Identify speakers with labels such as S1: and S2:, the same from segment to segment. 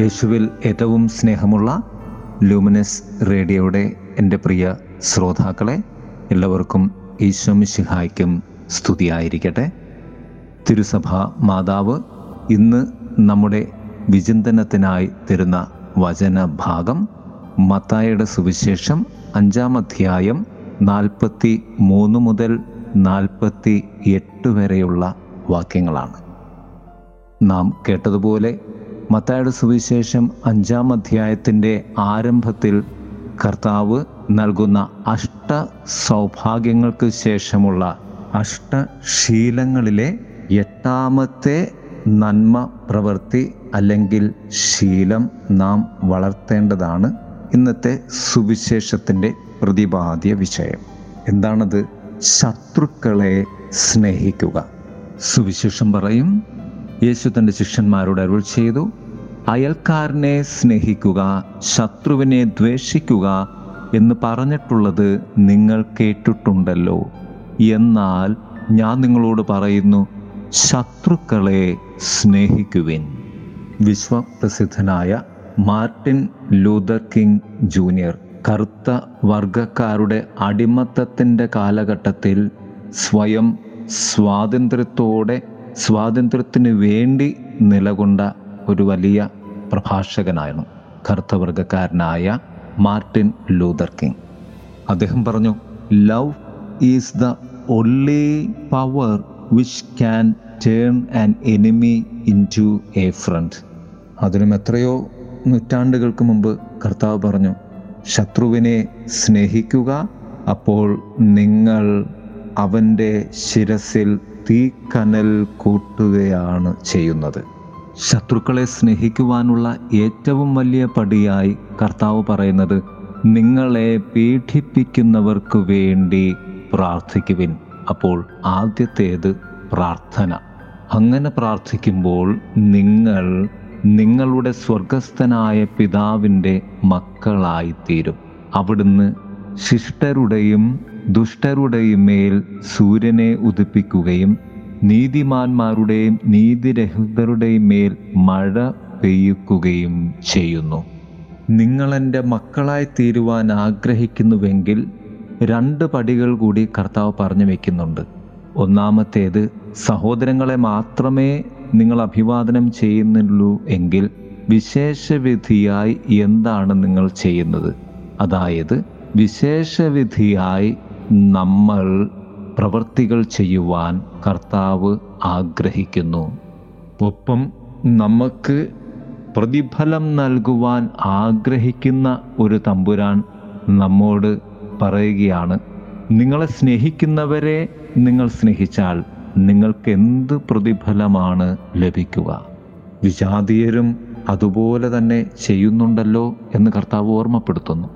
S1: യേശുവിൽ ഏറ്റവും സ്നേഹമുള്ള ലൂമിനസ് റേഡിയോയുടെ എന്റെ പ്രിയ ശ്രോതാക്കളെ എല്ലാവർക്കും ഈശോ മിശിഹായ്ക്കും സ്തുതിയായിരിക്കട്ടെ. തിരുസഭ മാതാവ് ഇന്ന് നമ്മുടെ വിചിന്തനത്തിനായി തരുന്ന വചനഭാഗം മത്തായുടെ സുവിശേഷം അഞ്ചാം അധ്യായം നാൽപ്പത്തി മൂന്ന് മുതൽ നാൽപ്പത്തി എട്ട് വരെയുള്ള വാക്യങ്ങളാണ്. നാം കേട്ടതുപോലെ മത്തായുടെ സുവിശേഷം അഞ്ചാം അധ്യായത്തിന്റെ ആരംഭത്തിൽ കർത്താവ് നൽകുന്ന അഷ്ട സൗഭാഗ്യങ്ങൾക്ക് ശേഷമുള്ള അഷ്ടശീലങ്ങളിലെ എട്ടാമത്തെ നന്മ പ്രവൃത്തി അല്ലെങ്കിൽ ശീലം നാം വളർത്തേണ്ടതാണ് ഇന്നത്തെ സുവിശേഷത്തിന്റെ പ്രതിപാദ്യ വിഷയം. എന്താണത്? ശത്രുക്കളെ സ്നേഹിക്കുക. സുവിശേഷം പറയും യേശു തന്റെ ശിഷ്യന്മാരോട് അരുൾ ചെയ്തു അയൽക്കാരനെ സ്നേഹിക്കുക ശത്രുവിനെ ദ്വേഷിക്കുക എന്ന് പറഞ്ഞിട്ടുള്ളത് നിങ്ങൾ കേട്ടിട്ടുണ്ടല്ലോ. എന്നാൽ ഞാൻ നിങ്ങളോട് പറയുന്നു ശത്രുക്കളെ സ്നേഹിക്കുവിൻ. വിശ്വപ്രസിദ്ധനായ മാർട്ടിൻ ലൂതർ കിങ് ജൂനിയർ കറുത്ത വർഗക്കാരുടെ അടിമത്തത്തിന്റെ കാലഘട്ടത്തിൽ സ്വയം സ്വാതന്ത്ര്യത്തോടെ സ്വാതന്ത്ര്യത്തിന് വേണ്ടി നിലകൊണ്ട ഒരു വലിയ പ്രഭാഷകനായിരുന്നു കറുത്തവർഗക്കാരനായ മാർട്ടിൻ ലൂതർ കിങ്. അദ്ദേഹം പറഞ്ഞു love is the only power which can turn an enemy into a friend. അതിനും എത്രയോ നൂറ്റാണ്ടുകൾക്ക് മുമ്പ് കർത്താവ് പറഞ്ഞു ശത്രുവിനെ സ്നേഹിക്കുക അപ്പോൾ നിങ്ങൾ അവന്റെ ശിരസിൽ തീക്കനൽ കൂട്ടുകയാണ് ചെയ്യുന്നത്. ശത്രുക്കളെ സ്നേഹിക്കുവാനുള്ള ഏറ്റവും വലിയ പടിയായി കർത്താവ് പറയുന്നത് നിങ്ങളെ പീഡിപ്പിക്കുന്നവർക്ക് വേണ്ടി പ്രാർത്ഥിക്കുവിൻ. അപ്പോൾ ആദ്യത്തേത് പ്രാർത്ഥന. അങ്ങനെ പ്രാർത്ഥിക്കുമ്പോൾ നിങ്ങൾ നിങ്ങളുടെ സ്വർഗസ്ഥനായ പിതാവിന്റെ മക്കളായിത്തീരും. അവിടുന്ന് ശിഷ്ടരുടെയും ദുഷ്ടരുടെയും മേൽ സൂര്യനെ ഉദിപ്പിക്കുകയും നീതിമാന്മാരുടെയും നീതിരഹിതരുടെയും മേൽ മഴ പെയ്യിക്കുകയും ചെയ്യുന്നു. നിങ്ങളെന്റെ മക്കളായി തീരുവാൻ ആഗ്രഹിക്കുന്നുവെങ്കിൽ രണ്ട് പടികൾ കൂടി കർത്താവ് പറഞ്ഞു വയ്ക്കുന്നുണ്ട് ഒന്നാമത്തേത് സഹോദരങ്ങളെ മാത്രമേ നിങ്ങൾ അഭിവാദനം ചെയ്യുന്നുള്ളൂ എങ്കിൽ വിശേഷവിധിയായി എന്താണ് നിങ്ങൾ ചെയ്യുന്നത്? അതായത് വിശേഷവിധിയായി നമ്മൾ പ്രവൃത്തികൾ ചെയ്യുവാൻ കർത്താവ് ആഗ്രഹിക്കുന്നു. ഒപ്പം നമുക്ക് പ്രതിഫലം നൽകുവാൻ ആഗ്രഹിക്കുന്ന ഒരു തമ്പുരാൻ നമ്മോട് പറയുകയാണ് നിങ്ങളെ സ്നേഹിക്കുന്നവരെ നിങ്ങൾ സ്നേഹിച്ചാൽ നിങ്ങൾക്ക് എന്ത് പ്രതിഫലമാണ് ലഭിക്കുക? വിജാതീയരും അതുപോലെ തന്നെ ചെയ്യുന്നുണ്ടല്ലോ എന്ന് കർത്താവ് ഓർമ്മപ്പെടുത്തുന്നു.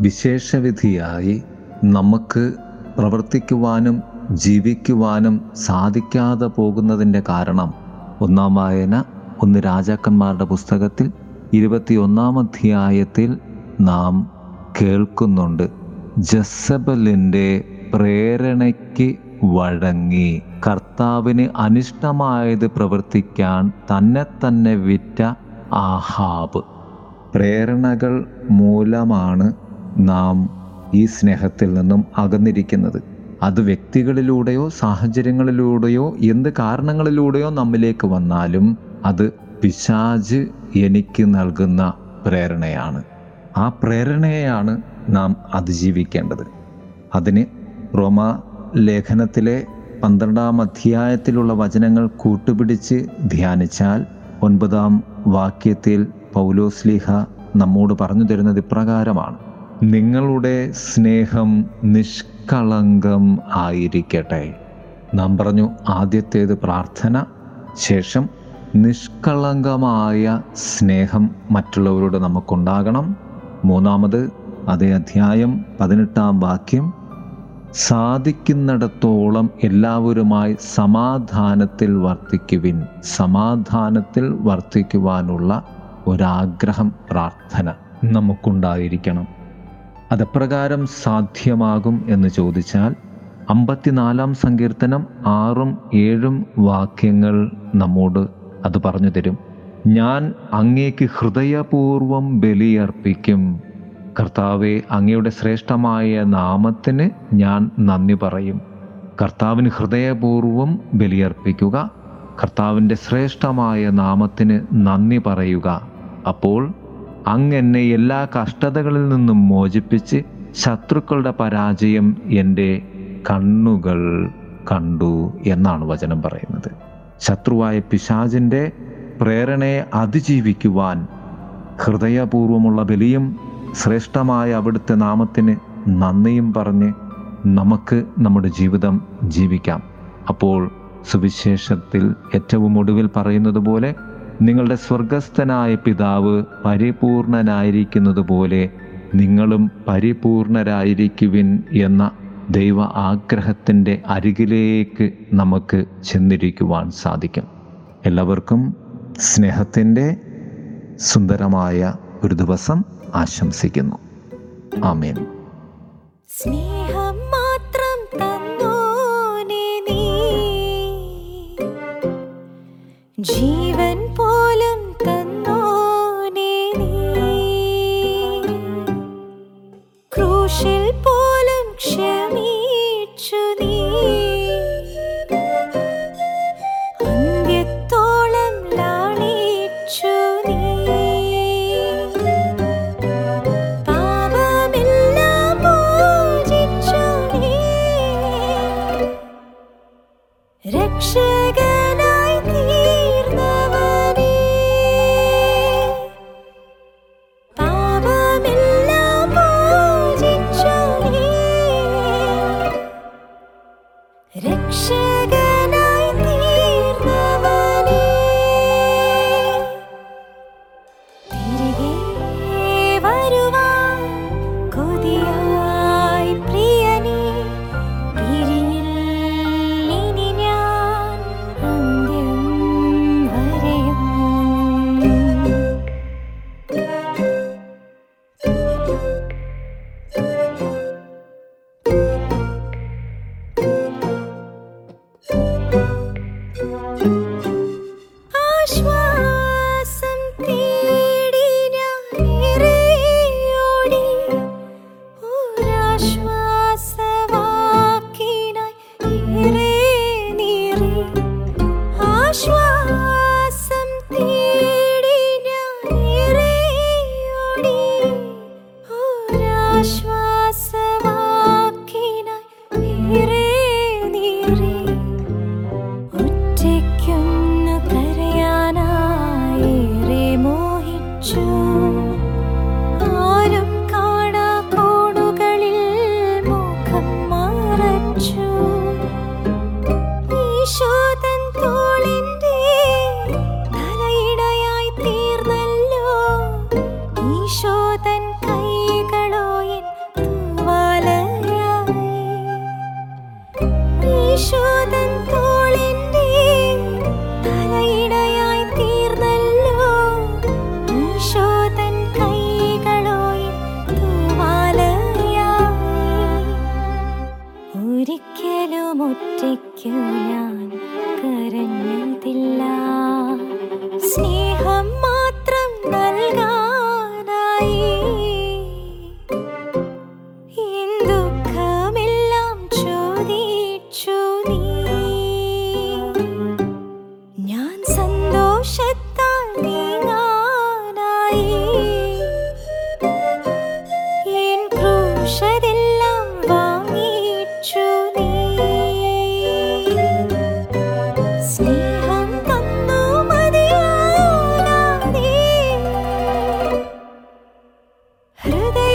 S1: വിശേഷവിധിയായി നമുക്ക് പ്രവർത്തിക്കുവാനും ജീവിക്കുവാനും സാധിക്കാതെ പോകുന്നതിന്റെ കാരണം ഒന്നാം വായന ഒന്ന് രാജാക്കന്മാരുടെ പുസ്തകത്തിൽ ഇരുപത്തിയൊന്നാം അധ്യായത്തിൽ നാം കേൾക്കുന്നുണ്ട്. ജസബലിന്റെ പ്രേരണയ്ക്ക് വഴങ്ങി. കർത്താവിന് അനിഷ്ടമായത് പ്രവർത്തിക്കാൻ തന്നെ തന്നെ വിറ്റ ആഹാബ്. പ്രേരണകൾ മൂലമാണ് നാം ഈ സ്നേഹത്തിൽ നിന്നും അകന്നിരിക്കുന്നത്. അത് വ്യക്തികളിലൂടെയോ സാഹചര്യങ്ങളിലൂടെയോ എന്ത് കാരണങ്ങളിലൂടെയോ നമ്മിലേക്ക് വന്നാലും അത് പിശാജ് എനിക്ക് നൽകുന്ന പ്രേരണയാണ്. ആ പ്രേരണയെയാണ് നാം അതിജീവിക്കേണ്ടത്. അതിന് റോമ ലേഖനത്തിലെ പന്ത്രണ്ടാം അധ്യായത്തിലുള്ള വചനങ്ങൾ കൂട്ടുപിടിച്ച് ധ്യാനിച്ചാൽ ഒൻപതാം വാക്യത്തിൽ പൗലോസ്ലിഹ നമ്മോട് പറഞ്ഞു തരുന്നത് ഇപ്രകാരമാണ്. നിങ്ങളുടെ സ്നേഹം നിഷ്കളങ്കം ആയിരിക്കട്ടെ. നാം പറഞ്ഞു ആദ്യത്തേത് പ്രാർത്ഥന ശേഷം നിഷ്കളങ്കമായ സ്നേഹം മറ്റുള്ളവരോട് നമുക്കുണ്ടാകണം. മൂന്നാമത് അതേ അധ്യായം പതിനെട്ടാം വാക്യം സാധിക്കുന്നിടത്തോളം എല്ലാവരുമായി സമാധാനത്തിൽ വർത്തിക്കുവിൻ. സമാധാനത്തിൽ വർത്തിക്കുവാനുള്ള ഒരാഗ്രഹം പ്രാർത്ഥന നമുക്കുണ്ടായിരിക്കണം. അതെപ്രകാരം സാധ്യമാകും എന്ന് ചോദിച്ചാൽ അമ്പത്തിനാലാം സങ്കീർത്തനം ആറും ഏഴും വാക്യങ്ങൾ നമ്മോട് അത് പറഞ്ഞു തരും. ഞാൻ അങ്ങേക്ക് ഹൃദയപൂർവം ബലിയർപ്പിക്കും. കർത്താവെ അങ്ങയുടെ ശ്രേഷ്ഠമായ നാമത്തിന് ഞാൻ നന്ദി പറയും. കർത്താവിന് ഹൃദയപൂർവം ബലിയർപ്പിക്കുക കർത്താവിന്റെ ശ്രേഷ്ഠമായ നാമത്തിന് നന്ദി പറയുക. അപ്പോൾ അങ്ങ് എന്നെ എല്ലാ കഷ്ടതകളിൽ നിന്നും മോചിപ്പിച്ച് ശത്രുക്കളുടെ പരാജയം എന്റെ കണ്ണുകൾ കണ്ടു എന്നാണ് വചനം പറയുന്നത്. ശത്രുവായ പിശാചിന്റെ പ്രേരണയെ അതിജീവിക്കുവാൻ ഹൃദയപൂർവമുള്ള ബലിയും ശ്രേഷ്ഠമായ അവിടുത്തെ നാമത്തിന് നന്ദിയും പറഞ്ഞ് നമുക്ക് നമ്മുടെ ജീവിതം ജീവിക്കാം. അപ്പോൾ സുവിശേഷത്തിൽ ഏറ്റവും ഒടുവിൽ പറയുന്നത് പോലെ നിങ്ങളുടെ സ്വർഗസ്ഥനായ പിതാവ് പരിപൂർണനായിരിക്കുന്നത് പോലെ നിങ്ങളും പരിപൂർണരായിരിക്കുവിൻ എന്ന ദൈവ ആഗ്രഹത്തിന്റെ അരികിലേക്ക് നമുക്ക് ചെന്നിരിക്കുവാൻ സാധിക്കും. എല്ലാവർക്കും സ്നേഹത്തിന്റെ സുന്ദരമായ ഒരു ദിവസം ആശംസിക്കുന്നു. ആമേൻ.
S2: ജീവൻ പോലും ഞാൻ കരഞ്ഞതില്ല. フルデ